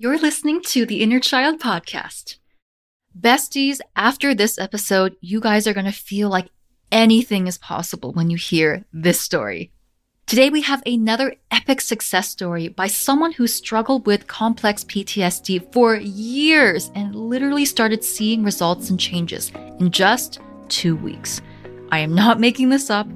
You're listening to the Inner Child Podcast. Besties, after this episode, you guys are going to feel like anything is possible when you hear this story. Today, we have another epic success story by someone who struggled with complex PTSD for years and literally started seeing results and changes in just two weeks. I am not making this up.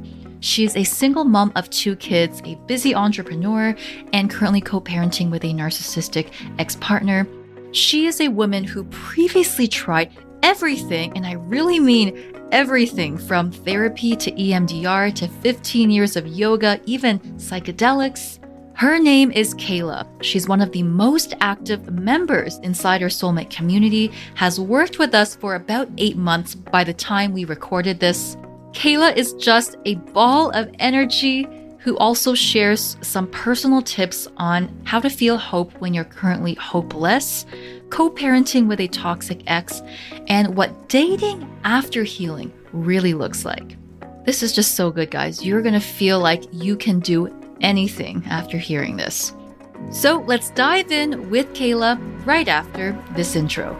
She's a single mom of two kids, a busy entrepreneur, and currently co parenting with a narcissistic ex partner. She is a woman who previously tried everything, and I really mean everything from therapy to EMDR to 15 years of yoga, even psychedelics. Her name is Kaela. She's one of the most active members inside our soulmate community, has worked with us for about eight months by the time we recorded this. Kaela is just a ball of energy who also shares some personal tips on how to feel hope when you're currently hopeless, co parenting with a toxic ex, and what dating after healing really looks like. This is just so good, guys. You're to feel like you can do anything after hearing this. So let's dive in with Kaela right after this intro.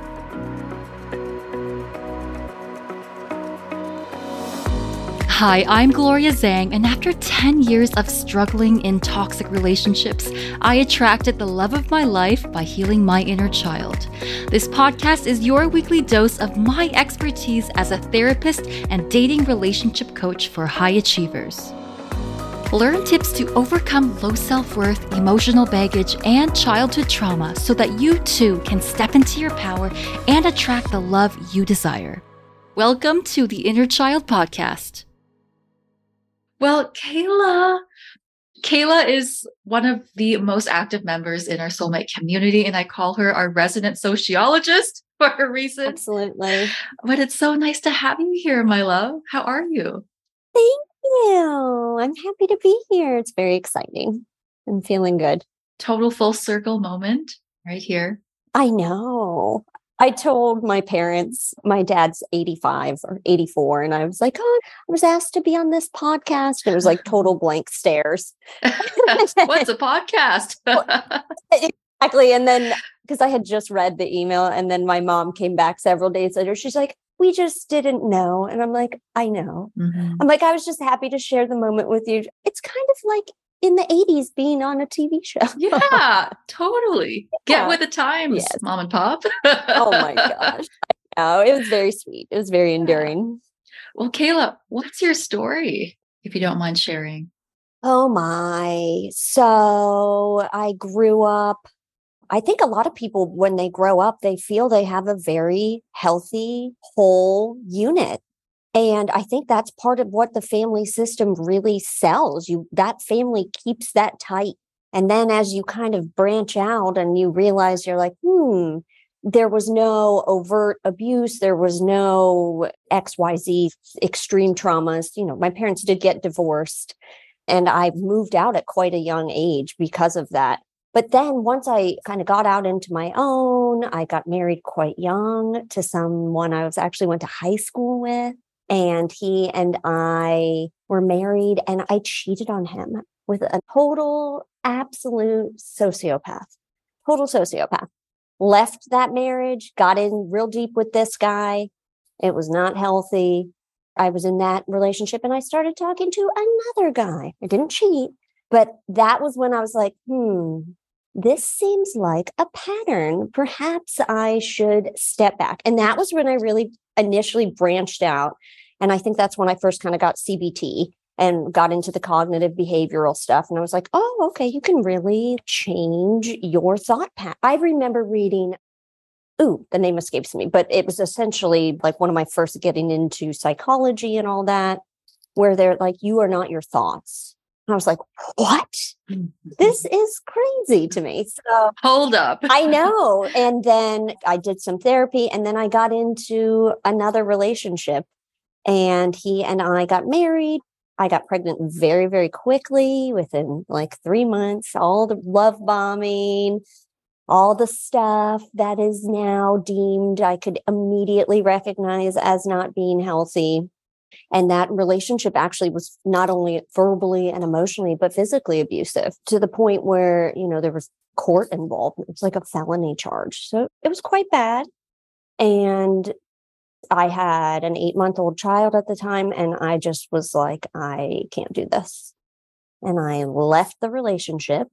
Hi, I'm Gloria Zhang, and after 10 years of struggling in toxic relationships, I attracted the love of my life by healing my inner child. This podcast is your weekly dose of my expertise as a therapist and dating relationship coach for high achievers. Learn tips to overcome low self worth, emotional baggage, and childhood trauma so that you too can step into your power and attract the love you desire. Welcome to the Inner Child Podcast. Well, Kaela, Kaela is one of the most active members in our soulmate community, and I call her our resident sociologist for a reason. Absolutely. But it's so nice to have you here, my love. How are you? Thank you. I'm happy to be here. It's very exciting. I'm feeling good. Total full circle moment right here. I know. I told my parents, my dad's 85 or 84, and I was like, oh, I was asked to be on this podcast. And it was like total blank stares. What's a podcast? exactly. And then because I had just read the email, and then my mom came back several days later. She's like, we just didn't know. And I'm like, I know. Mm-hmm. I'm like, I was just happy to share the moment with you. It's kind of like in the 80s being on a TV show. yeah, totally. Yeah. Get with the times, yes. mom and pop. oh my gosh. Oh, it was very sweet. It was very endearing. Well, Kaela, what's your story, if you don't mind sharing? Oh my. So I grew up. I think a lot of people, when they grow up, they feel they have a very healthy, whole unit and i think that's part of what the family system really sells you that family keeps that tight. And then as you kind of branch out and you realize you're like hmm there was no overt abuse there was no xyz extreme traumas. You know my parents did get divorced and i moved out at quite a young age because of that. But then once I kind of got out into my own, I got married quite young to someone I was actually went to high school with and he and I were married and I cheated on him with a total absolute sociopath. Total sociopath. Left that marriage, got in real deep with this guy. It was not healthy. I was in that relationship and I started talking to another guy. I didn't cheat, but that was when I was like, hmm, this seems like a pattern. Perhaps I should step back. And that was when I really initially branched out and I think that's when I first kind of got CBT and got into the cognitive behavioral stuff. And I was like, oh, okay, you can really change your thought pattern. I remember reading, ooh, the name escapes me, but it was essentially like one of my first getting into psychology and all that, where they're like, you are not your thoughts. And I was like, what? Mm-hmm. This is crazy to me. So hold up. I know. And then I did some therapy and then I got into another relationship and he and I got married. I got pregnant very, very quickly within like three months, all the love bombing, all the stuff that is now deemed I could immediately recognize as not being healthy. And that relationship actually was not only verbally and emotionally, but physically abusive to the point where, you know, there was court involved. It was like a felony charge. So it was quite bad. And I had an eight month old child at the time, and I just was like, I can't do this. And I left the relationship.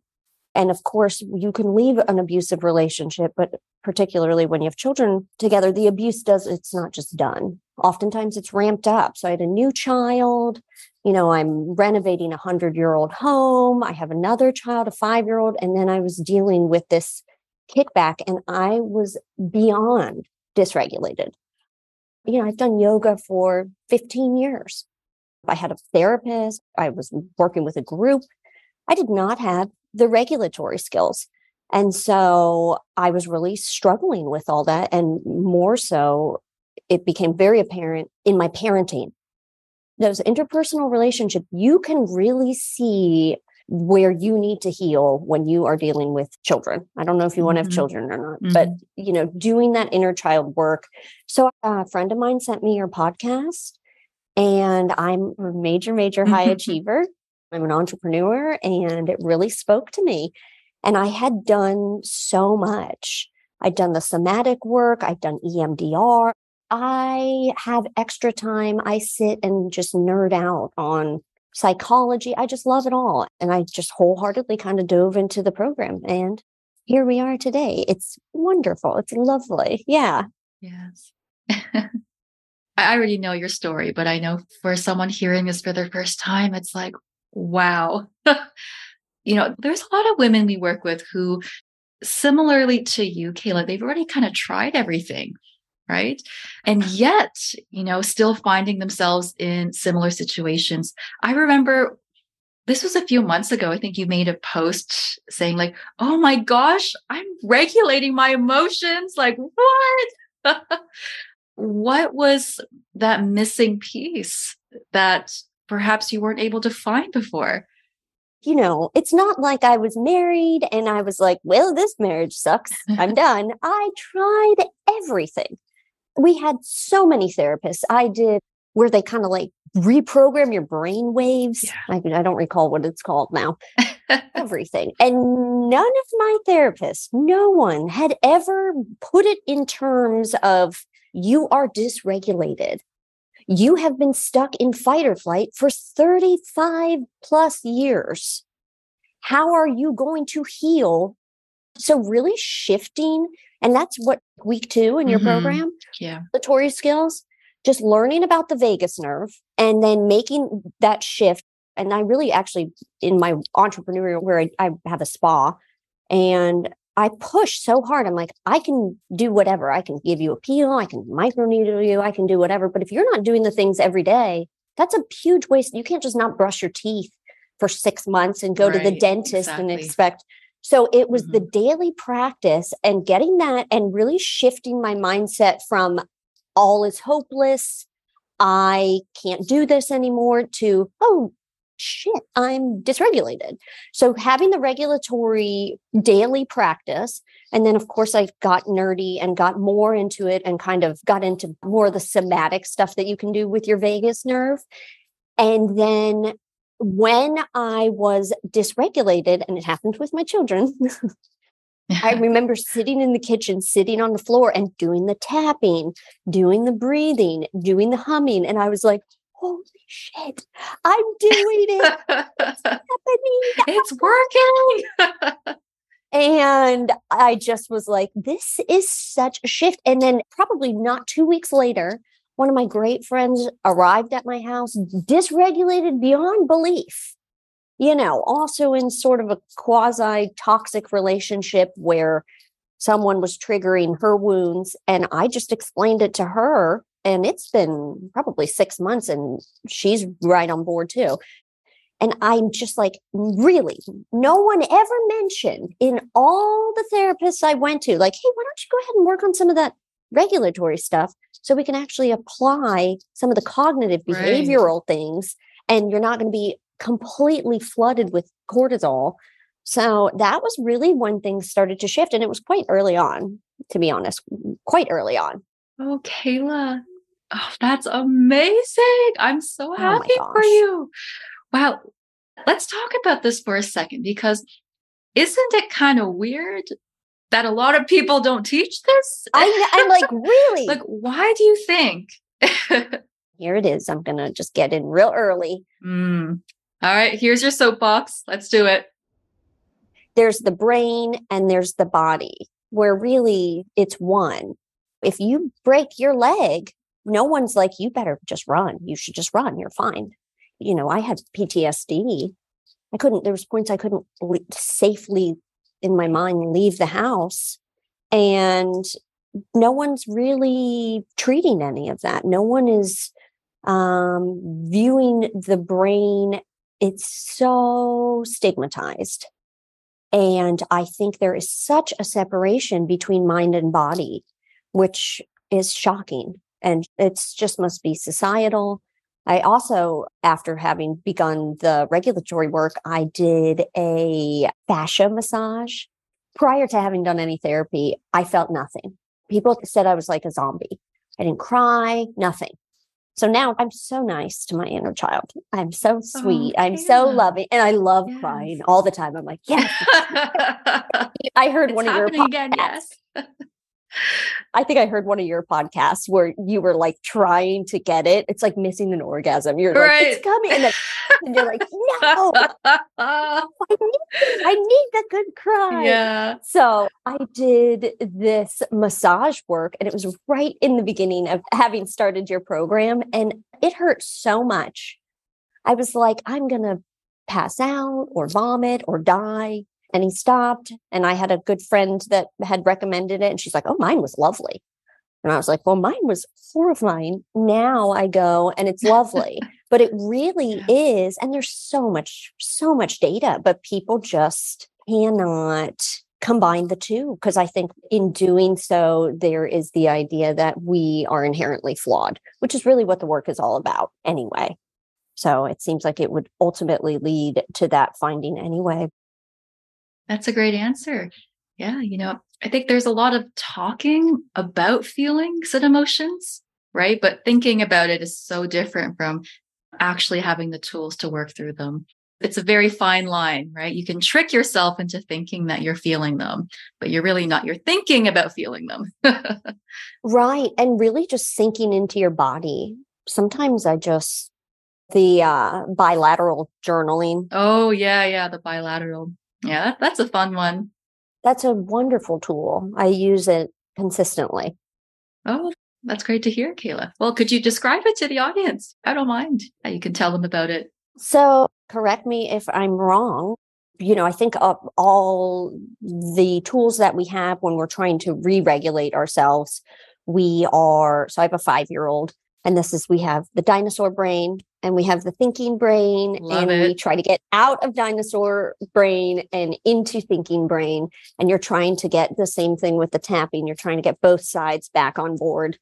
And of course, you can leave an abusive relationship, but particularly when you have children together, the abuse does, it's not just done. Oftentimes it's ramped up. So I had a new child, you know, I'm renovating a hundred year old home. I have another child, a five year old. And then I was dealing with this kickback and I was beyond dysregulated. You know, I've done yoga for 15 years. I had a therapist. I was working with a group. I did not have the regulatory skills. And so I was really struggling with all that. And more so, it became very apparent in my parenting. Those interpersonal relationships, you can really see where you need to heal when you are dealing with children. I don't know if you want to have mm-hmm. children or not, mm-hmm. but you know, doing that inner child work. So a friend of mine sent me your podcast and I'm a major, major high achiever. I'm an entrepreneur and it really spoke to me. And I had done so much. I'd done the somatic work. I'd done EMDR. I have extra time. I sit and just nerd out on psychology. I just love it all. And I just wholeheartedly kind of dove into the program. And here we are today. It's wonderful. It's lovely. Yeah. Yes. I already know your story, but I know for someone hearing this for their first time, it's like, wow. you know, there's a lot of women we work with who, similarly to you, Kaela, they've already kind of tried everything, right? And yet, you know, still finding themselves in similar situations. I remember this was a few months ago. I think you made a post saying, like, oh my gosh, I'm regulating my emotions. Like, what? what was that missing piece that perhaps you weren't able to find before? You know, it's not like I was married and I was like, well, this marriage sucks. I'm done. I tried everything. We had so many therapists. I did where they kind of like reprogram your brain waves. Yeah. I, I don't recall what it's called now. everything. And none of my therapists, no one had ever put it in terms of you are dysregulated. You have been stuck in fight or flight for 35 plus years. How are you going to heal? So, really shifting, and that's what week two in your mm-hmm. program, yeah, the Tori skills, just learning about the vagus nerve and then making that shift. And I really actually, in my entrepreneurial, where I, I have a spa, and I push so hard. I'm like, I can do whatever. I can give you a peel. I can microneedle you. I can do whatever. But if you're not doing the things every day, that's a huge waste. You can't just not brush your teeth for six months and go right, to the dentist exactly. and expect. So it was mm-hmm. the daily practice and getting that and really shifting my mindset from all is hopeless. I can't do this anymore to, oh, shit, I'm dysregulated. So having the regulatory daily practice, and then of course I got nerdy and got more into it and kind of got into more of the somatic stuff that you can do with your vagus nerve. And then when I was dysregulated, and it happened with my children, I remember sitting in the kitchen, sitting on the floor and doing the tapping, doing the breathing, doing the humming. And I was like, holy shit, I'm doing it. it's happening. It's working. and I just was like, this is such a shift. And then, probably not two weeks later, one of my great friends arrived at my house, dysregulated beyond belief. You know, also in sort of a quasi toxic relationship where someone was triggering her wounds. And I just explained it to her and it's been probably six months and she's right on board too and i'm just like really no one ever mentioned in all the therapists i went to like hey why don't you go ahead and work on some of that regulatory stuff so we can actually apply some of the cognitive behavioral right. things and you're not going to be completely flooded with cortisol so that was really when things started to shift and it was quite early on to be honest quite early on Oh, Kaela, Oh, that's amazing. I'm so Oh happy for you. Wow. Let's talk about this for a second because isn't it kind of weird that a lot of people don't teach this? I, I'm like, really? like, why do you think? Here it is. I'm going to just get in real early. Mm. All right, here's your soapbox. Let's do it. There's the brain and there's the body, where really it's one. If you break your leg, no one's like, you better just run. You should just run. You're fine. You know, I had PTSD. I couldn't, there was points I couldn't le- safely in my mind leave the house. And no one's really treating any of that. No one is um, viewing the brain. It's so stigmatized. And I think there is such a separation between mind and body, which is shocking. And it's just must be societal. I also, after having begun the regulatory work, I did a fascia massage. Prior to having done any therapy, I felt nothing. People said I was like a zombie. I didn't cry, nothing. So now I'm so nice to my inner child. I'm so oh, sweet. I'm so loving. And I love Yes. crying all the time. I'm like, yes. I heard it's one of your happening again, yes. I think I heard one of your podcasts where you were like trying to get it. It's like missing an orgasm. You're like, Right. it's coming. And, then, and you're like, no, I need, I need the good cry. yeah. So I did this massage work, and it was right in the beginning of having started your program, and it hurt so much. I was like, I'm going to pass out or vomit or die. And he stopped, and I had a good friend that had recommended it, and she's like, Oh, mine was lovely. And I was like, Well, mine was horrifying. Now I go, and it's lovely. but it really is. And there's so much, so much data, but people just cannot combine the two because I think in doing so, there is the idea that we are inherently flawed, which is really what the work is all about anyway. So it seems like it would ultimately lead to that finding anyway. That's a great answer. Yeah, you know, I think there's a lot of talking about feelings and emotions, right? But thinking about it is so different from actually having the tools to work through them. It's a very fine line, right? You can trick yourself into thinking that you're feeling them, but you're really not. You're thinking about feeling them. Right. And really just sinking into your body. Sometimes I just, the uh, bilateral journaling, oh, yeah, yeah, the bilateral. Yeah, that's a fun one. that's a wonderful tool. I use it consistently. Oh, that's great to hear, Kaela. Well, could you describe it to the audience? I don't mind. Uh, You can tell them about it. So, correct me if I'm wrong. You know, I think of all the tools that we have when we're trying to re regulate ourselves, we are. So, I have a five year old, and this is we have the dinosaur brain and we have the thinking brain, Love and it. we try to get out of dinosaur brain and into thinking brain. And you're trying to get the same thing with the tapping, you're trying to get both sides back on board.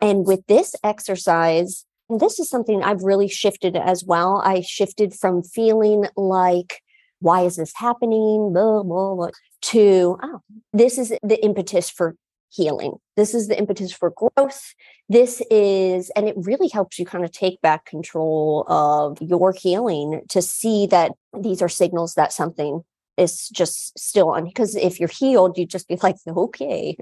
And with this exercise, and this is something I've really shifted as well. I shifted from feeling like, why is this happening? Blah, blah, blah, to, oh, this is the impetus for healing. This is the impetus for growth. This is, and it really helps you kind of take back control of your healing to see that these are signals that something is just still on. Because if you're healed, you just be like, okay,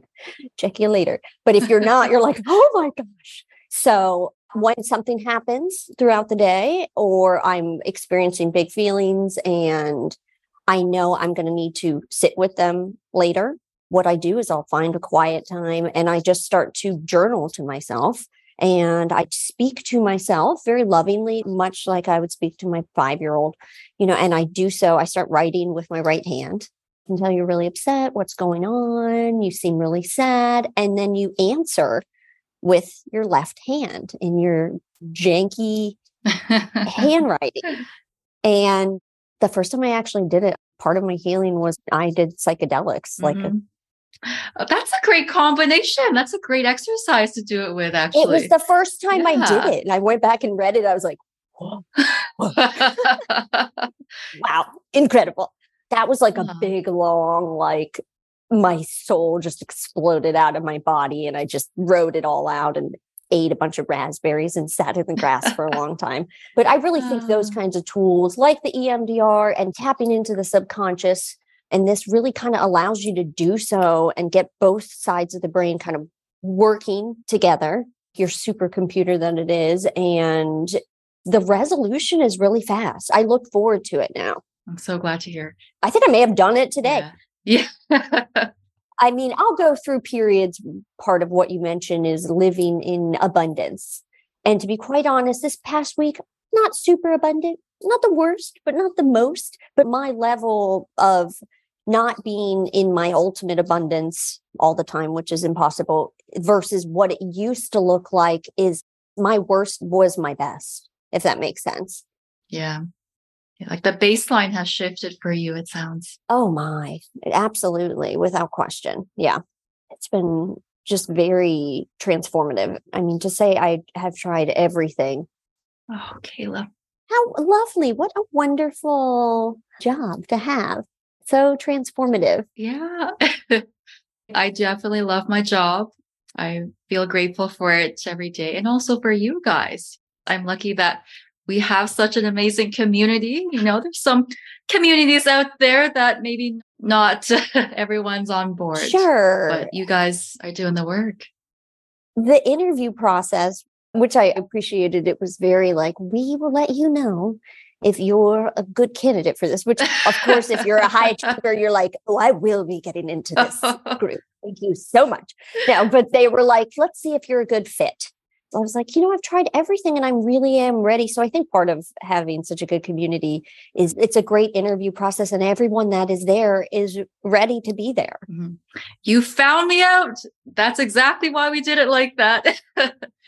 check you later. But if you're not, you're like, oh my gosh. So when something happens throughout the day, or I'm experiencing big feelings and I know I'm going to need to sit with them later, what I do is I'll find a quiet time and I just start to journal to myself. And I speak to myself very lovingly, much like I would speak to my five year old, you know, and I do so. I start writing with my right hand until you're really upset. What's going on? You seem really sad. And then you answer with your left hand in your janky handwriting. And the first time I actually did it, part of my healing was I did psychedelics. Like Mhm. Oh, that's a great combination. That's a great exercise to do it with, actually. it was the first time I did it. And I went back and read it. I was like, "Whoa, wow, incredible. That was like a Wow. big, long, like my soul just exploded out of my body and I just wrote it all out. And ate a bunch of raspberries and sat in the grass for a long time. But I really think those Ah. kinds of tools, like the EMDR and tapping into the subconscious, and this really kind of allows you to do so and get both sides of the brain kind of working together, your supercomputer that it is. And the resolution is really fast. I look forward to it now. I'm so glad to hear. I think I may have done it today. Yeah. Yeah. I mean, I'll go through periods. Part of what you mentioned is living in abundance. And to be quite honest, this past week, not super abundant, not the worst, but not the most. But my level of not being in my ultimate abundance all the time, which is impossible, versus what it used to look like is my worst was my best, if that makes sense. yeah. Yeah, Like the baseline has shifted for you, it sounds. Oh my, absolutely, without question. Yeah. It's been just very transformative. I mean, to say I have tried everything. Oh, Kaela. How lovely. What a wonderful job to have. So transformative. Yeah. I definitely love my job. I feel grateful for it every day and also for you guys. I'm lucky that we have such an amazing community. You know, there's some communities out there that maybe not everyone's on board. Sure. But you guys are doing the work. the interview process, which I appreciated, it was very like, we will let you know if you're a good candidate for this, which of course, if you're a high achiever, you're like, oh, I will be getting into this group. Thank you so much. No, but they were like, let's see if you're a good fit. I was like, you know, I've tried everything and I really am ready. So I think part of having such a good community is it's a great interview process and everyone that is there is ready to be there. Mhm. You found me out. That's exactly why we did it like that.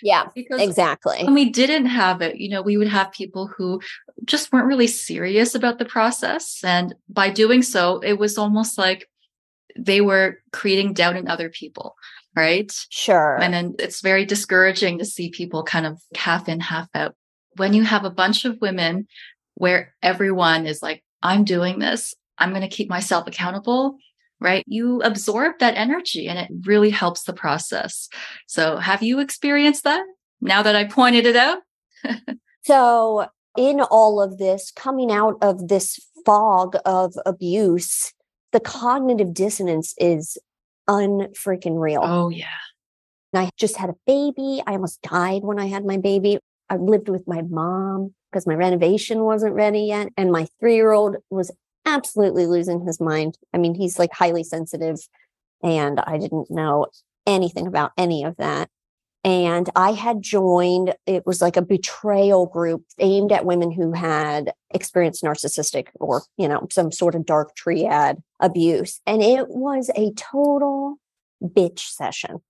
Yeah, because exactly. when we didn't have it, you know, we would have people who just weren't really serious about the process. And by doing so, it was almost like they were creating doubt in other people, right? Sure. And then it's very discouraging to see people kind of half in, half out. When you have a bunch of women where everyone is like, I'm doing this, I'm going to keep myself accountable, right? You absorb that energy and it really helps the process. So, have you experienced that now that I pointed it out? So, in all of this, coming out of this fog of abuse, the cognitive dissonance is unfreaking real. Oh, yeah. And I just had a baby. I almost died when I had my baby. I lived with my mom because my renovation wasn't ready yet. And my three year old was absolutely losing his mind. I mean, he's like highly sensitive, and I didn't know anything about any of that. And I had joined, it was like a betrayal group aimed at women who had experienced narcissistic or, you know, some sort of dark triad abuse. And it was a total bitch session.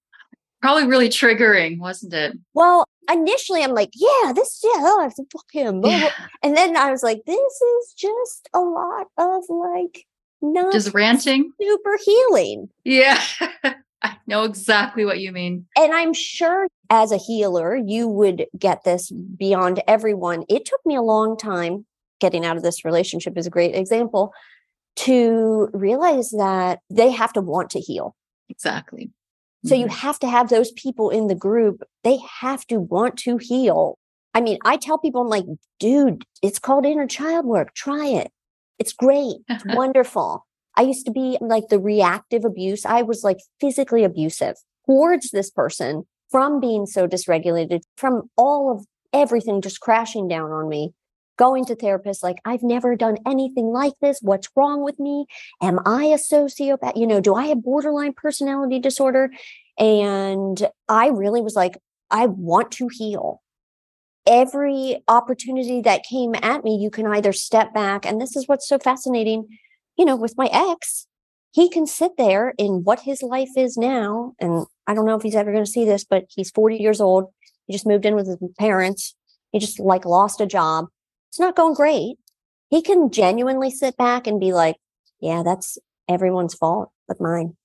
Probably really triggering, wasn't it? Well, initially I'm like, yeah, this, yeah, oh, fuck him. blah. And then I was like, this is just a lot of like not Just ranting. super healing. Yeah. I know exactly what you mean. And I'm sure as a healer, you would get this beyond everyone. It took me a long time getting out of this relationship is a great example to realize that they have to want to heal. Exactly. So you Mhm. have to have those people in the group. They have to want to heal. I mean, I tell people, I'm like, dude, it's called inner child work. Try it. It's great. It's wonderful. I used to be like the reactive abuse. I was like physically abusive towards this person from being so dysregulated, from all of everything just crashing down on me. Going to therapists, like, I've never done anything like this. What's wrong with me? Am I a sociopath? You know, do I have borderline personality disorder? And I really was like, I want to heal. Every opportunity that came at me, you can either step back, and this is what's so fascinating, you know, with my ex, he can sit there in what his life is now. And I don't know if he's ever going to see this, but he's 40 years old. He just moved in with his parents. He just like lost a job. It's not going great. He can genuinely sit back and be like, yeah, that's everyone's fault but mine.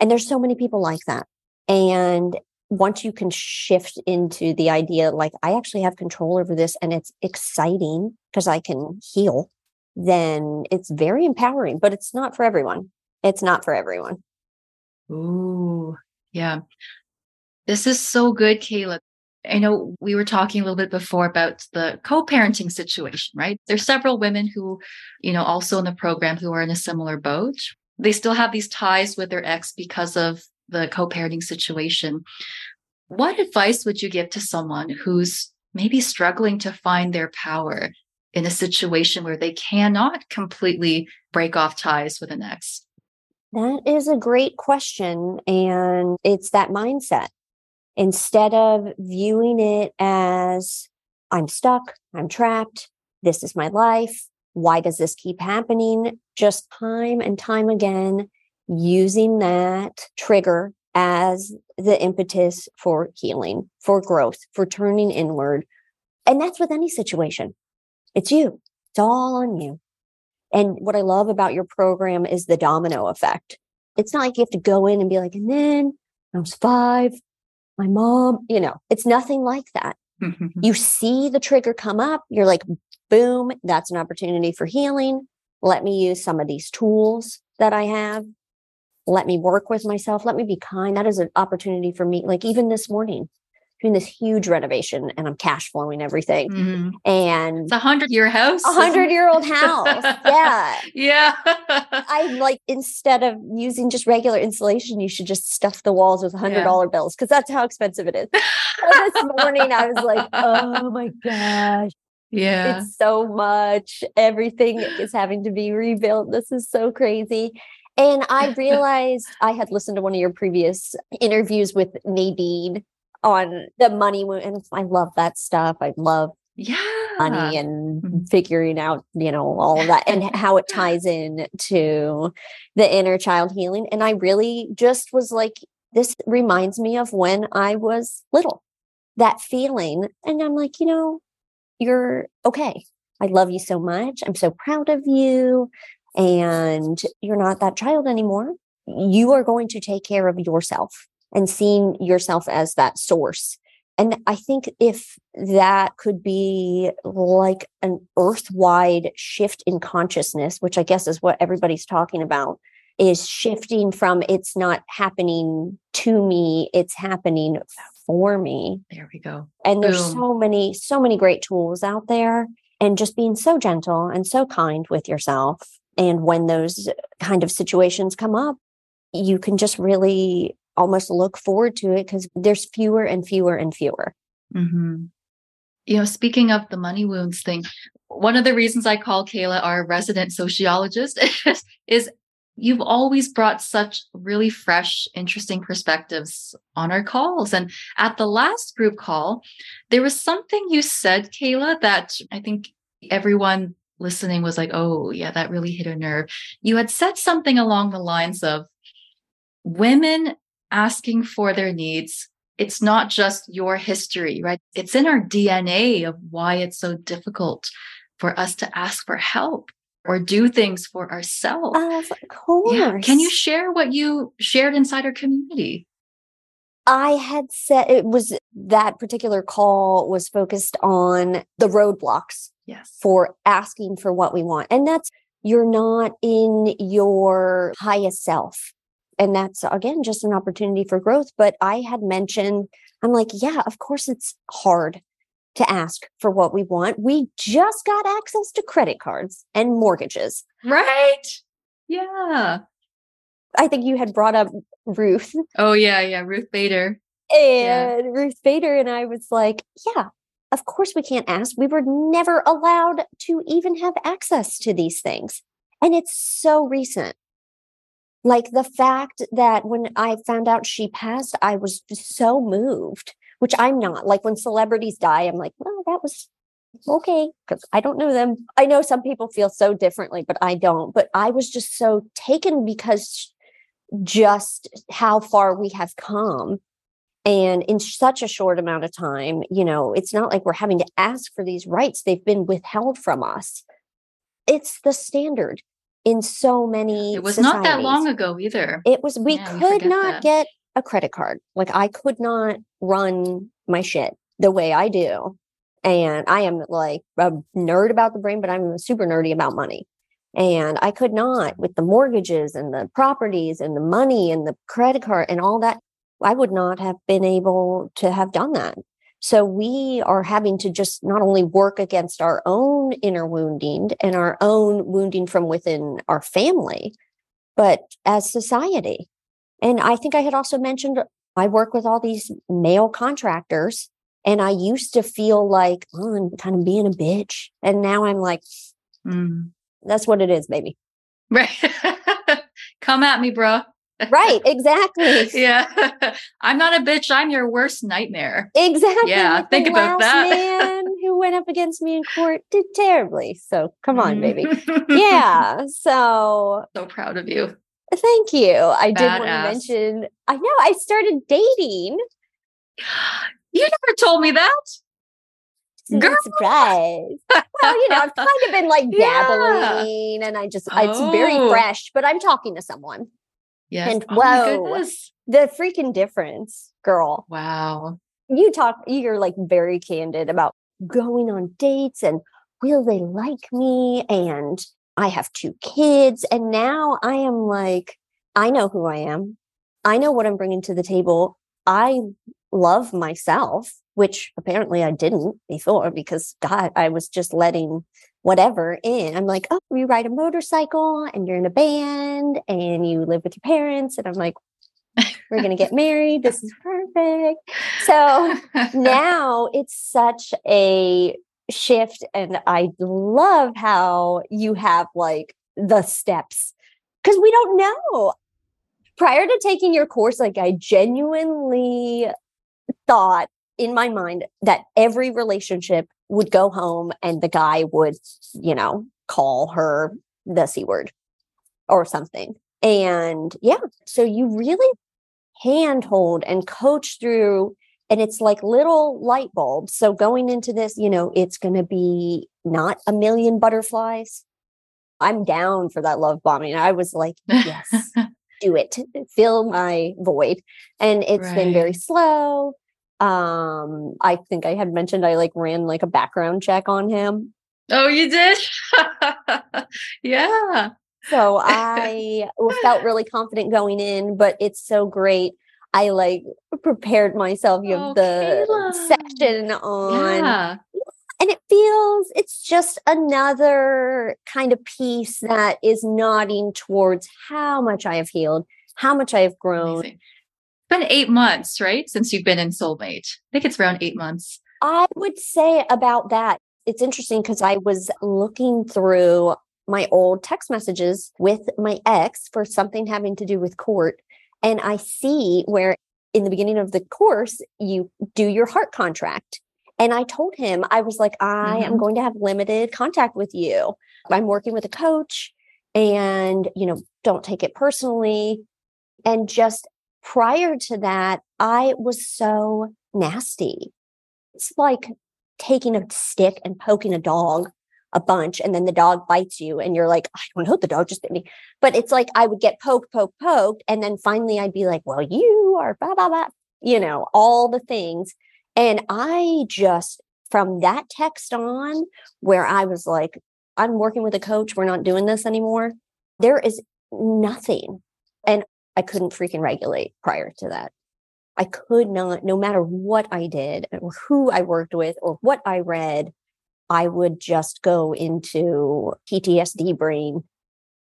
And there's so many people like that. And once you can shift into the idea, like, I actually have control over this and it's exciting because I can heal, then it's very empowering, but it's not for everyone. It's not for everyone. Ooh, yeah. This is so good, Kaela. I know we were talking a little bit before about the co-parenting situation, right? There's several women who, you know, also in the program who are in a similar boat. They still have these ties with their ex because of the co-parenting situation. What advice would you give to someone who's maybe struggling to find their power in a situation where they cannot completely break off ties with an ex? That is a great question. And it's that mindset. Instead of viewing it as I'm stuck, I'm trapped, this is my life, why does this keep happening? Just time and time again, using that trigger as the impetus for healing, for growth, for turning inward. And that's with any situation. It's you. It's all on you. And what I love about your program is the domino effect. It's not like you have to go in and be like, and then I was five, my mom, you know, it's nothing like that. you see the trigger come up, you're like, boom, that's an opportunity for healing. Let me use some of these tools that I have. Let me work with myself. Let me be kind. That is an opportunity for me. Like even this morning, doing this huge renovation and I'm cash flowing everything. Mm-hmm. And it's a hundred year house. A hundred year old house. yeah. Yeah. I'm like instead of using just regular insulation, you should just stuff the walls with hundred dollar yeah. bills because that's how expensive it is. so this morning I was like, oh my gosh. Yeah. It's so much. Everything is having to be rebuilt. This is so crazy. And I realized I had listened to one of your previous interviews with Nadine on the money and I love that stuff. I love yeah. money and mm-hmm. figuring out you know all of that and how it ties in to the inner child healing. And i really just was like this reminds me of when i was little that feeling. And i'm like you know you're okay. I love you so much. I'm so proud of you. And you're not that child anymore. You are going to take care of yourself and seeing yourself as that source. And I think if that could be like an earth wide shift in consciousness, which I guess is what everybody's talking about, is shifting from it's not happening to me, it's happening for me. There we go. And there's Boom. so many, so many great tools out there. And just being so gentle and so kind with yourself. And when those kind of situations come up, you can just really almost look forward to it because there's fewer and fewer and fewer. Mm-hmm. You know, speaking of the money wounds thing, one of the reasons I call Kaela our resident sociologist is, is you've always brought such really fresh, interesting perspectives on our calls. And at the last group call, there was something you said, Kaela, that I think everyone listening was like, oh, yeah, that really hit a nerve. You had said something along the lines of women asking for their needs, it's not just your history, right? It's in our DNA of why it's so difficult for us to ask for help or do things for ourselves. Of course. Yeah. Can you share what you shared inside our community? I had said it was that particular call was focused on the roadblocks yes. for asking for what we want. And that's you're not in your highest self and that's again just an opportunity for growth but i had mentioned i'm like yeah of course it's hard to ask for what we want. We just got access to credit cards and mortgages. Right? Yeah. I think you had brought up ruth. Oh yeah yeah ruth bader. And yeah. ruth bader and i was like yeah of course we can't ask. We were never allowed to even have access to these things. And it's so recent like the fact that when I found out she passed, I was so moved, which I'm not. Like when celebrities die, I'm like, well, that was okay, because I don't know them. I know some people feel so differently, but I don't. But I was just so taken because just how far we have come. And in such a short amount of time, you know, it's not like we're having to ask for these rights. They've been withheld from us. It's the standard in so many it was societies. not that long ago either. It was we yeah, could not that. get a credit card. Like i could not run my shit the way i do. And i am like a nerd about the brain but i'm super nerdy about money. And i could not with the mortgages and the properties and the money and the credit card and all that i would not have been able to have done that So we are having to just not only work against our own inner wounding and our own wounding from within our family, but as society. And I think I had also mentioned I work with all these male contractors and I used to feel like, oh, I'm kind of being a bitch. And now I'm like, mm. that's what it is, baby. Right. Come at me, bro. Right, exactly. yeah. I'm not a bitch. I'm your worst nightmare. Exactly. Yeah. Like think about that. man who went up against me in court did terribly. So come on, baby. Mm-hmm. yeah. So so proud of you. Thank you. I Badass. did want to mention I know I started dating. You never told me that. Girl. surprise. well, you know, I've kind of been like dabbling yeah. and I just, oh. it's very oh. fresh, but I'm talking to someone. Yes. And oh whoa, the freaking difference, girl. Wow. You talk, you're like very candid about going on dates and will they like me? And I have two kids. And now I am like, I know who I am. I know what I'm bringing to the table. I love myself, which apparently I didn't before because God, I was just letting whatever in. I'm like, oh, you ride a motorcycle and you're in a band and you live with your parents. And I'm like, we're going to get married. This is perfect. So now it's such a shift. And I love how you have like the steps because we don't know. Prior to taking your course, like I genuinely thought in my mind that every relationship would go home and the guy would, you know, call her the C word or something. And yeah, so you really handhold and coach through, and it's like little light bulbs. So going into this, you know, it's going to be not a million butterflies. I'm down for that love bombing. I was like, yes, do it, fill my void. And it's right. been very slow um i think i had mentioned i like ran like a background check on him. Oh you did? Yeah. So i felt really confident going in but it's so great. I like prepared myself you have oh, the Kaela. section on yeah. and it feels it's just another kind of piece that is nodding towards how much i have healed how much i have grown Amazing been eight months, right? Since you've been in Soulmate. I think it's around eight months. I would say about that. It's interesting because I was looking through my old text messages with my ex for something having to do with court. And I see where in the beginning of the course, you do your heart contract. And I told him, I was like, I mm-hmm. am going to have limited contact with you. I'm working with a coach and, you know, don't take it personally. And just prior to that, I was so nasty. It's like taking a stick and poking a dog a bunch and then the dog bites you and you're like, I don't know, the dog just bit me. But it's like I would get poked, poked, poked. And then finally I'd be like, well, you are blah, blah, blah, you know, all the things. And I just, from that text on, where I was like, I'm working with a coach, we're not doing this anymore. There is nothing. I couldn't freaking regulate prior to that. I could not, no matter what I did or who I worked with or what I read, I would just go into PTSD brain.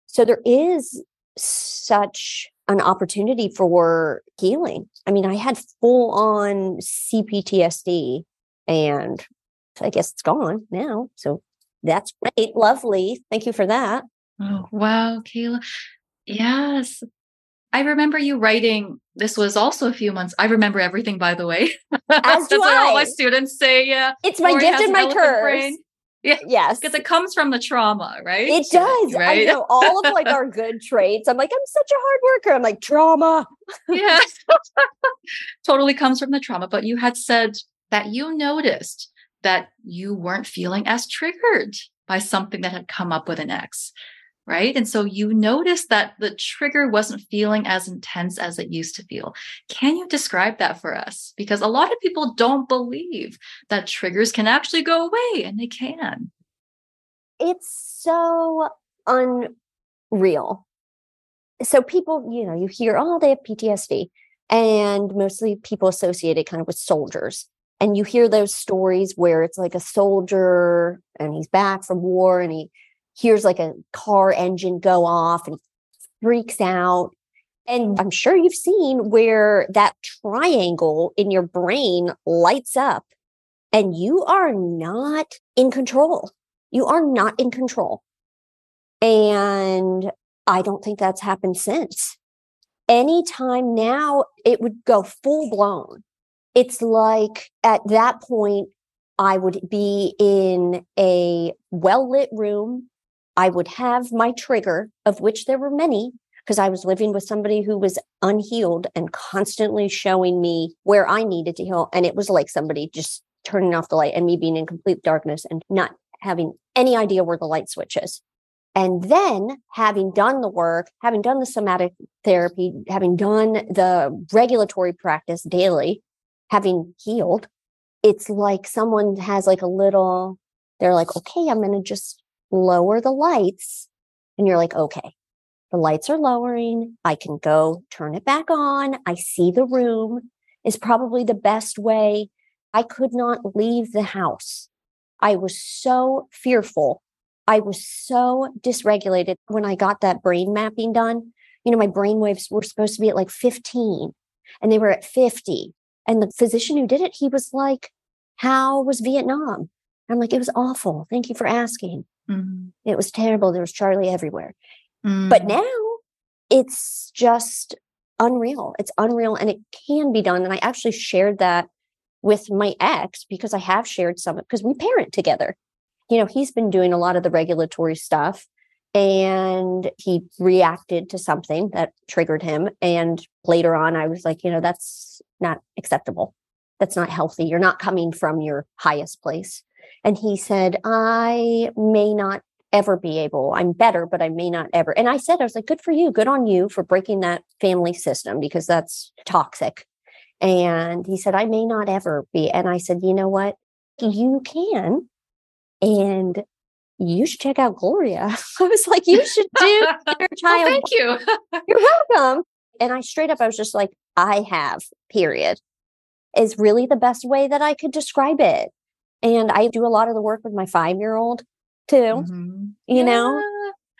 So there is such an opportunity for healing. I mean, I had full on CPTSD and I guess it's gone now. So that's great. Lovely. Thank you for that. Oh, wow, Kaela. Yes. I remember you writing. This was also a few months. I remember everything, by the way. As do I. all my students say. Yeah, it's my gift and my curse. Brain. Yeah. Yes. Because it comes from the trauma, right? It does. Right? I know all of like our good traits. I'm like, I'm such a hard worker. I'm like, trauma. yeah. totally comes from the trauma. But you had said that you noticed that you weren't feeling as triggered by something that had come up with an ex right? And so you notice that the trigger wasn't feeling as intense as it used to feel. Can you describe that for us? Because a lot of people don't believe that triggers can actually go away, and they can. It's so unreal. So people, you know, you hear, oh, they have PTSD, and mostly people associate it kind of with soldiers. And you hear those stories where it's like a soldier and he's back from war and he hears like a car engine go off and freaks out. And I'm sure you've seen where that triangle in your brain lights up and you are not in control. You are not in control. And I don't think that's happened since. Anytime now, it would go full blown. It's like at that point, I would be in a well lit room. I would have my trigger, of which there were many, because I was living with somebody who was unhealed and constantly showing me where I needed to heal. And it was like somebody just turning off the light and me being in complete darkness and not having any idea where the light switch is. And then having done the work, having done the somatic therapy, having done the regulatory practice daily, having healed, it's like someone has like a little, they're like, okay, I'm going to just lower the lights. And you're like, okay, the lights are lowering. I can go turn it back on. I see the room is probably the best way. I could not leave the house. I was so fearful I was so dysregulated when I got that brain mapping done. You know, my brain waves were supposed to be at like 15 and they were at 50. And the physician who did it, he was like, How was Vietnam? I'm like, It was awful. Thank you for asking. Mm-hmm. It was terrible. There was Charlie everywhere. Mm-hmm. But now it's just unreal. It's unreal and it can be done. And I actually shared that with my ex because I have shared some because we parent together you know, he's been doing a lot of the regulatory stuff and he reacted to something that triggered him. And later on, I was like, you know, that's not acceptable. That's not healthy. You're not coming from your highest place. And he said, I may not ever be able. I'm better, but I may not ever. And I said, I was like, good for you. Good on you for breaking that family system because that's toxic. And he said, I may not ever be. And I said, you know what? You can and you should check out Gloria. I was like, you should do your child. well, thank you. You're welcome. And I straight up, I was just like, I have, period, is really the best way that I could describe it. And I do a lot of the work with my five year old too, mm-hmm. you yeah. know?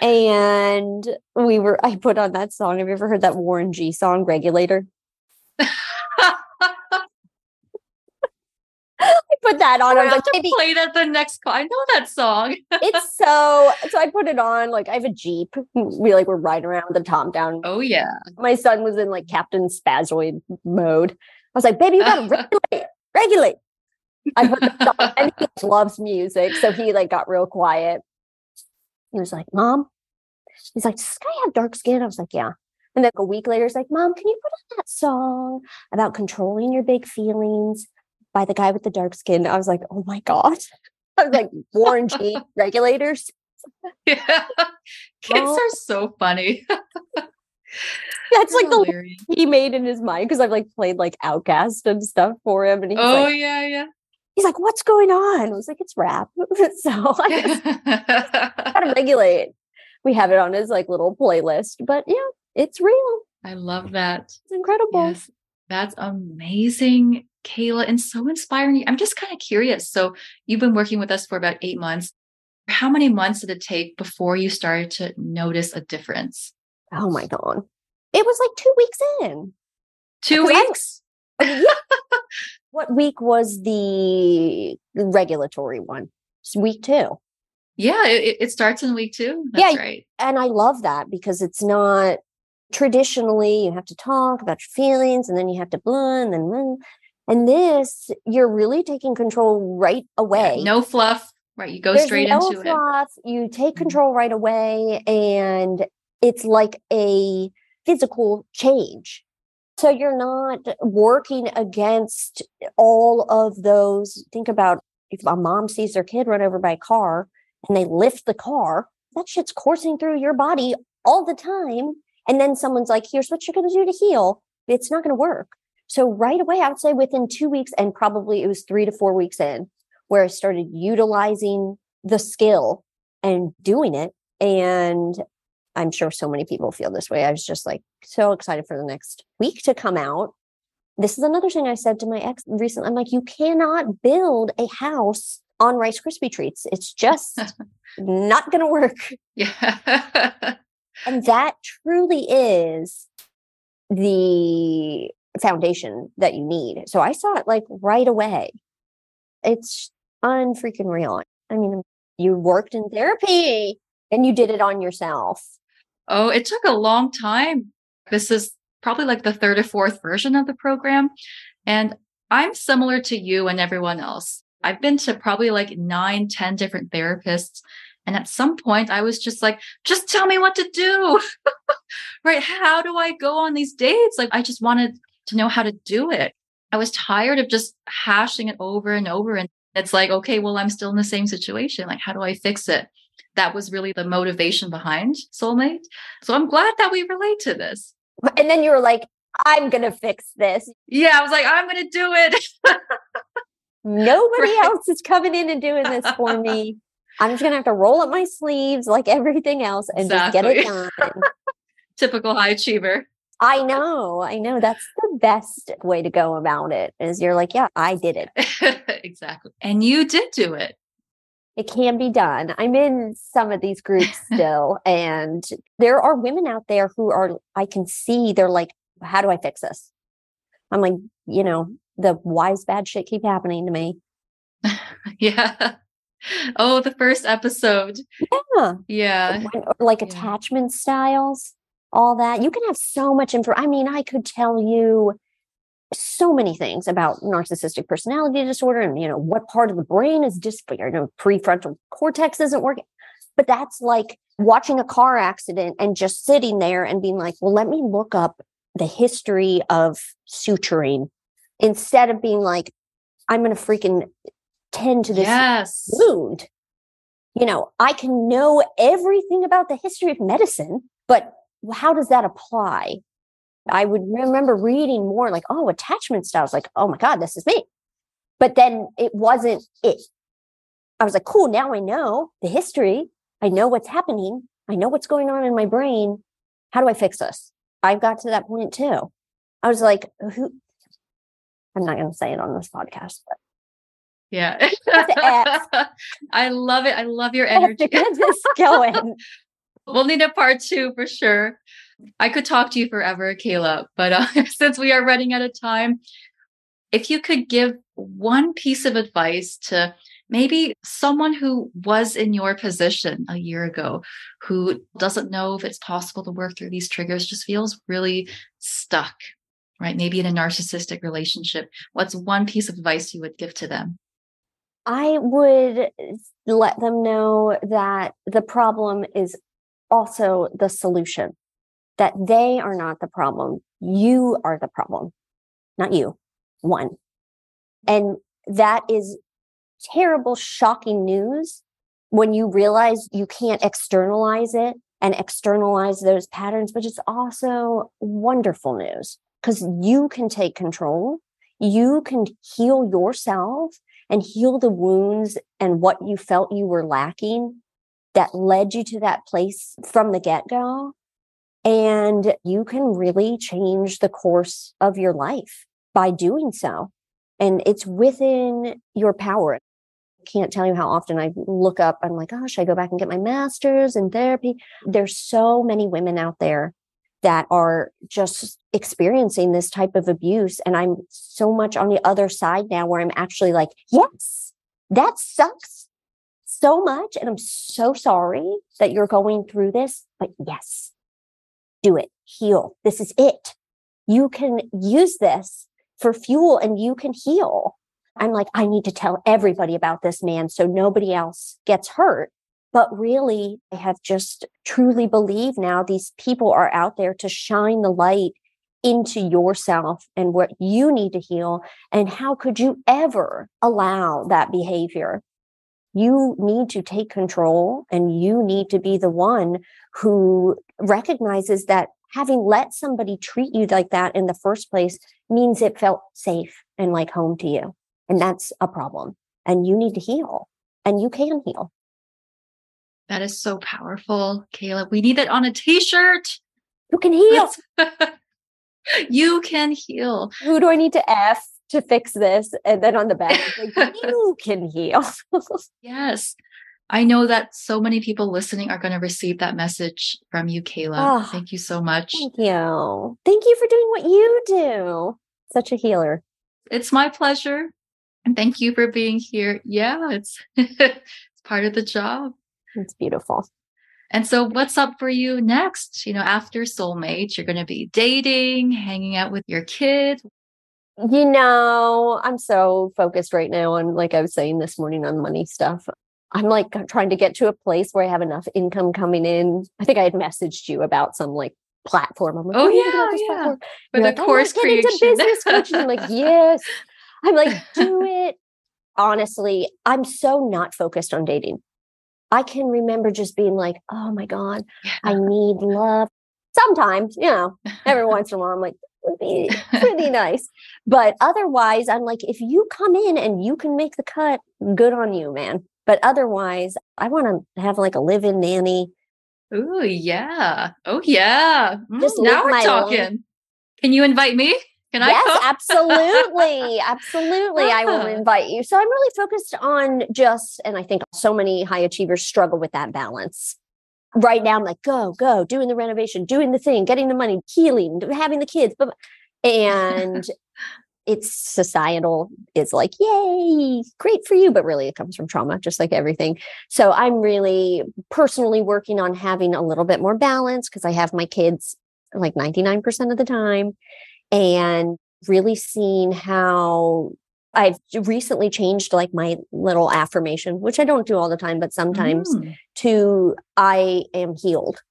And we were, I put on that song. Have you ever heard that Warren G song, Regulator? I put that on. I was like, to play that the next call. I know that song. it's so so I put it on. Like I have a Jeep. We like were riding around with the top down. Oh yeah. My son was in like Captain Spazoid mode. I was like, baby, you gotta regulate, regulate. I put the song and he loves music. So he like got real quiet. He was like, Mom, he's like, does this guy have dark skin? I was like, Yeah. And then a week later, he's like, Mom, can you put on that song about controlling your big feelings? by the guy with the dark skin. I was like, oh my God. I was like, Warren G regulators. Yeah. Kids oh. are so funny. That's like hilarious. the he made in his mind because I've like played like OutKast and stuff for him. And he's oh like, yeah, yeah. He's like, what's going on? I was like, it's rap. so I gotta regulate. We have it on his like little playlist, but yeah, it's real. I love that. It's incredible. Yes, that's amazing. Kaela, and so inspiring. I'm just kind of curious. So, you've been working with us for about eight months. How many months did it take before you started to notice a difference? Oh my God. It was like two weeks in. Two weeks? I, yeah. what week was the regulatory one? It's week two. Yeah, it, it starts in week two. That's yeah, right. And I love that because it's not traditionally you have to talk about your feelings and then you have to blah and then and this, you're really taking control right away. Yeah, no fluff. Right. You go There's straight no into fluff. it. You take mm-hmm. control right away. And it's like a physical change. So you're not working against all of those. Think about if a mom sees their kid run over by a car and they lift the car, that shit's coursing through your body all the time. And then someone's like, here's what you're going to do to heal. It's not going to work. So right away, I would say within two weeks, and probably it was three to four weeks in, where I started utilizing the skill and doing it. And I'm sure so many people feel this way. I was just like so excited for the next week to come out this is another thing I said to my ex recently. I'm like, you cannot build a house on Rice Krispie treats. It's just not going to work. Yeah. And that truly is the foundation that you need. So I saw it like right away. It's unfreaking real. I mean, you worked in therapy and you did it on yourself. Oh, it took a long time. This is probably like the third or fourth version of the program. And I'm similar to you and everyone else. I've been to probably like nine, ten different therapists. And at some point, I was just like, just tell me what to do. right? How do I go on these dates? Like, I just wanted to know how to do it. I was tired of just hashing it over and over. And it's like, okay, well, I'm still in the same situation. Like, how do I fix it? That was really the motivation behind Soulmate. So I'm glad that we relate to this. And then you were like, I'm going to fix this. Yeah, I was like, I'm going to do it. Nobody right. else is coming in and doing this for me. I'm just going to have to roll up my sleeves like everything else and exactly. just get it done. Typical high achiever. I know. I know. That's the best way to go about it is you're like, yeah, I did it. exactly. And you did do it. It can be done. I'm in some of these groups still, and there are women out there who are, I can see they're like, how do I fix this? I'm like, you know, the wise bad shit keep happening to me. yeah. Oh, the first episode. Yeah. Yeah. Like yeah. attachment styles, all that. You can have so much info. I mean, I could tell you so many things about narcissistic personality disorder and you know what part of the brain is just you know prefrontal cortex isn't working. But that's like watching a car accident and just sitting there and being like well let me look up the history of suturing instead of being like i'm going to freaking tend to this yes. wound. You know i can know everything about the history of medicine but how does that apply I would remember reading more like, oh, attachment styles, like, oh my God, this is me. But then it wasn't it. I was like, cool, now I know the history. I know what's happening. I know what's going on in my brain. How do I fix this? I've got to that point too. I was like, who? I'm not going to say it on this podcast, but yeah. I love it. I love your energy. Get this going. we'll need a part two for sure. I could talk to you forever, Kaela, but uh, since we are running out of time, if you could give one piece of advice to maybe someone who was in your position a year ago, who doesn't know if it's possible to work through these triggers, just feels really stuck, right? Maybe in a narcissistic relationship. What's one piece of advice you would give to them? I would let them know that the problem is also the solution that they are not the problem. You are the problem, not you. One. And that is terrible, shocking news when you realize you can't externalize it and externalize those patterns, but it's also wonderful news because you can take control. You can heal yourself and heal the wounds and what you felt you were lacking that led you to that place from the get go. And you can really change the course of your life by doing so. And it's within your power. I can't tell you how often I look up, I'm like, gosh, I go back and get my master's in therapy. There's so many women out there that are just experiencing this type of abuse. And I'm so much on the other side now where I'm actually like, yes, that sucks so much. And I'm so sorry that you're going through this. But yes, do it, heal. This is it. You can use this for fuel and you can heal. I'm like, I need to tell everybody about this man so nobody else gets hurt. But really, I have just truly believed now these people are out there to shine the light into yourself and what you need to heal. And how could you ever allow that behavior? You need to take control and you need to be the one who recognizes that having let somebody treat you like that in the first place means it felt safe and like home to you. And that's a problem. And you need to heal and you can heal. That is so powerful, Kaela. We need it on a t shirt. You can heal. you can heal. Who do I need to F to fix this? And then on the back, like, you can heal. yes. I know that so many people listening are going to receive that message from you, Kaela. Oh, thank you so much. Thank you. Thank you for doing what you do. Such a healer. It's my pleasure. And thank you for being here. Yeah, it's it's part of the job. It's beautiful. And so what's up for you next? You know, after soulmate, you're going to be dating, hanging out with your kids. You know, I'm so focused right now on like I was saying this morning on money stuff. I'm like trying to get to a place where I have enough income coming in. I think I had messaged you about some like platform. I'm like, oh, oh yeah, yeah. For the like, oh, course get creation. business coaching. I'm like, yes. I'm like, do it. Honestly, I'm so not focused on dating. I can remember just being like, oh my God, yeah. I need love. Sometimes, you know, every once in a while, I'm like, would be pretty nice. But otherwise, I'm like, if you come in and you can make the cut, good on you, man. But otherwise, I want to have like a live in nanny. Oh, yeah. Oh, yeah. Mm, now we're talking. Life. Can you invite me? Can yes, I? Yes, absolutely. Absolutely. I will invite you. So I'm really focused on just, and I think so many high achievers struggle with that balance. Right now, I'm like, go, go, doing the renovation, doing the thing, getting the money, healing, having the kids. And it's societal it's like yay great for you but really it comes from trauma just like everything so i'm really personally working on having a little bit more balance because i have my kids like 99% of the time and really seeing how I've recently changed like my little affirmation, which I don't do all the time, but sometimes mm. to I am healed.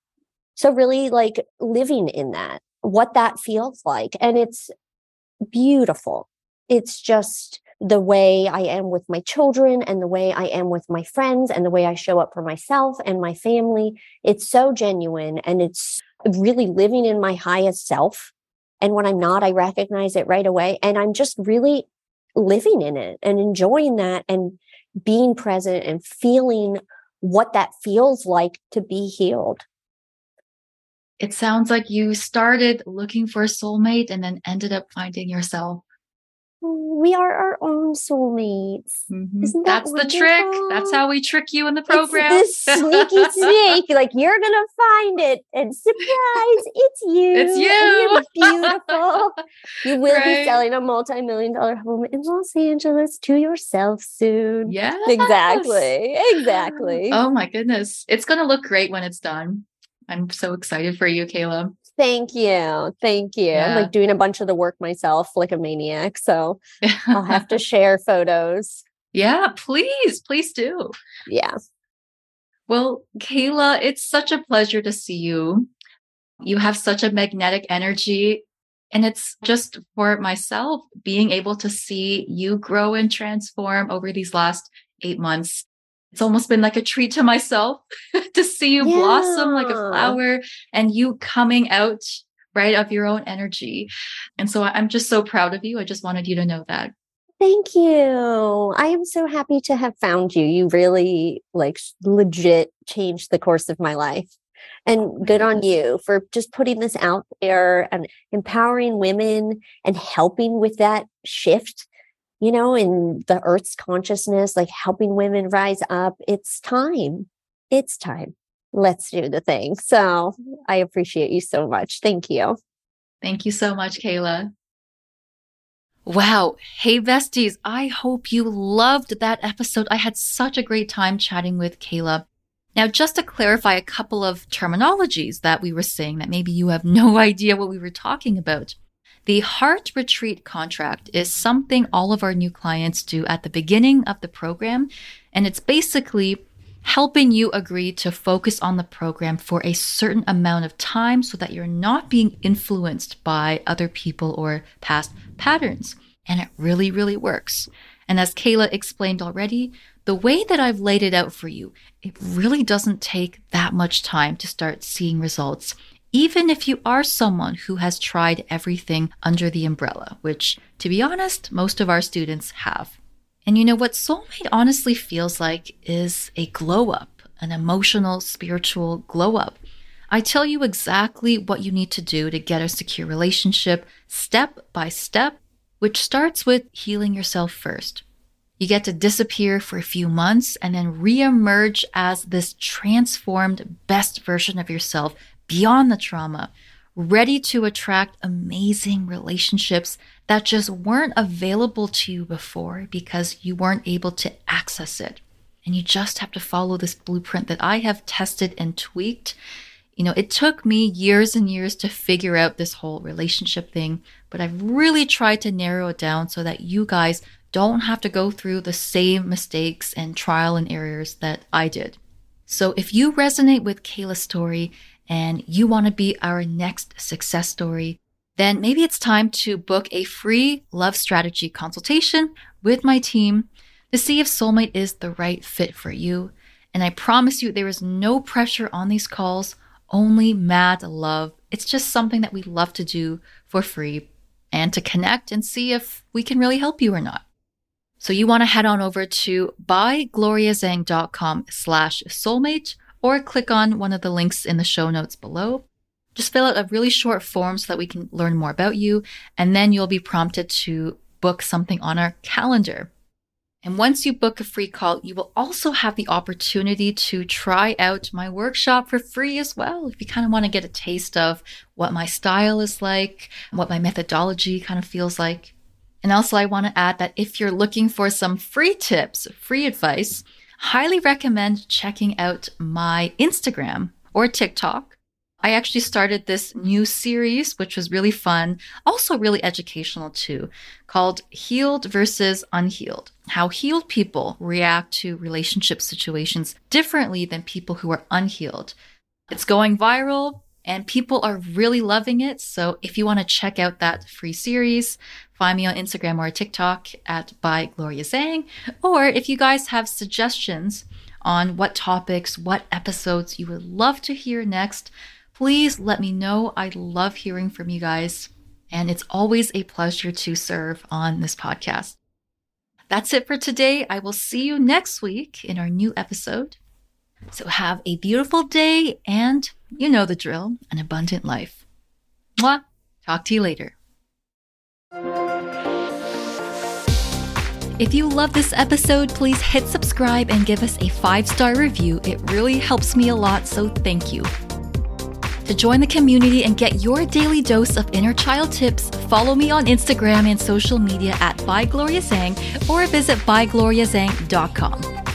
So really like living in that, what that feels like. And it's beautiful. It's just the way I am with my children and the way I am with my friends and the way I show up for myself and my family. It's so genuine and it's really living in my highest self and when I'm not, I recognize it right away. And I'm just really living in it and enjoying that and being present and feeling what that feels like to be healed. It sounds like you started looking for a soulmate and then ended up finding yourself we are our own soulmates. Mm-hmm. Isn't that That's wonderful? the trick. That's how we trick you in the program. It's this sneaky snake. Like you're gonna find it, and surprise, it's you. It's you. you're beautiful. you will right. be selling a multi-million dollar home in Los Angeles to yourself soon. Yeah. Exactly. Exactly. Oh my goodness. It's gonna look great when it's done. I'm so excited for you, Kaela. Thank you. Thank you. Yeah. I'm like doing a bunch of the work myself, like a maniac. So I'll have to share photos. Yeah, please, please do. Yeah. Well, Kaela, it's such a pleasure to see you. You have such a magnetic energy. And it's just for myself being able to see you grow and transform over these last eight months it's almost been like a treat to myself to see you yeah. blossom like a flower and you coming out right of your own energy. And so I'm just so proud of you. I just wanted you to know that. Thank you. I am so happy to have found you. You really like legit changed the course of my life. And oh, good on you for just putting this out there and empowering women and helping with that shift you know, in the earth's consciousness, like helping women rise up. It's time. It's time. Let's do the thing. So I appreciate you so much. Thank you. Thank you so much, Kaela. Wow. Hey, besties. I hope you loved that episode. I had such a great time chatting with Kaela. Now, just to clarify a couple of terminologies that we were saying that maybe you have no idea what we were talking about. The Heart Retreat contract is something all of our new clients do at the beginning of the program. And it's basically helping you agree to focus on the program for a certain amount of time so that you're not being influenced by other people or past patterns. And it really, really works. And as Kaela explained already, the way that I've laid it out for you, it really doesn't take that much time to start seeing results even if you are someone who has tried everything under the umbrella, which, to be honest, most of our students have. And you know what soulmate honestly feels like is a glow up, an emotional, spiritual glow up. I tell you exactly what you need to do to get a secure relationship step by step, which starts with healing yourself first. You get to disappear for a few months and then reemerge as this transformed best version of yourself beyond the trauma, ready to attract amazing relationships that just weren't available to you before because you weren't able to access it. And you just have to follow this blueprint that I have tested and tweaked. You know, it took me years and years to figure out this whole relationship thing, but I've really tried to narrow it down so that you guys don't have to go through the same mistakes and trial and errors that I did. So if you resonate with Kaela's story and you want to be our next success story, then maybe it's time to book a free love strategy consultation with my team to see if soulmate is the right fit for you. And I promise you, there is no pressure on these calls, only mad love. It's just something that we love to do for free and to connect and see if we can really help you or not. So you want to head on over to bygloriazhang.com slash soulmate or click on one of the links in the show notes below. Just fill out a really short form so that we can learn more about you, and then you'll be prompted to book something on our calendar. And once you book a free call, you will also have the opportunity to try out my workshop for free as well. If you kind of want to get a taste of what my style is like, what my methodology kind of feels like. And also, I want to add that if you're looking for some free tips, free advice, highly recommend checking out my Instagram or TikTok. I actually started this new series, which was really fun, also really educational too, called Healed versus Unhealed How Healed People React to Relationship Situations Differently Than People Who Are Unhealed. It's going viral and people are really loving it. So if you want to check out that free series, Find me on Instagram or TikTok at by Gloria Zhang. Or if you guys have suggestions on what topics, what episodes you would love to hear next, please let me know. I love hearing from you guys. And it's always a pleasure to serve on this podcast. That's it for today. I will see you next week in our new episode. So have a beautiful day and you know the drill an abundant life. Mwah. Talk to you later. If you love this episode, please hit subscribe and give us a five star review. It really helps me a lot, so thank you. To join the community and get your daily dose of inner child tips, follow me on Instagram and social media at bygloriazhang or visit bygloriazhang.com.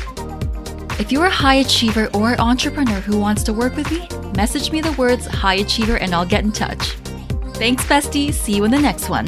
If you're a high achiever or entrepreneur who wants to work with me, message me the words high achiever and I'll get in touch. Thanks, bestie. See you in the next one.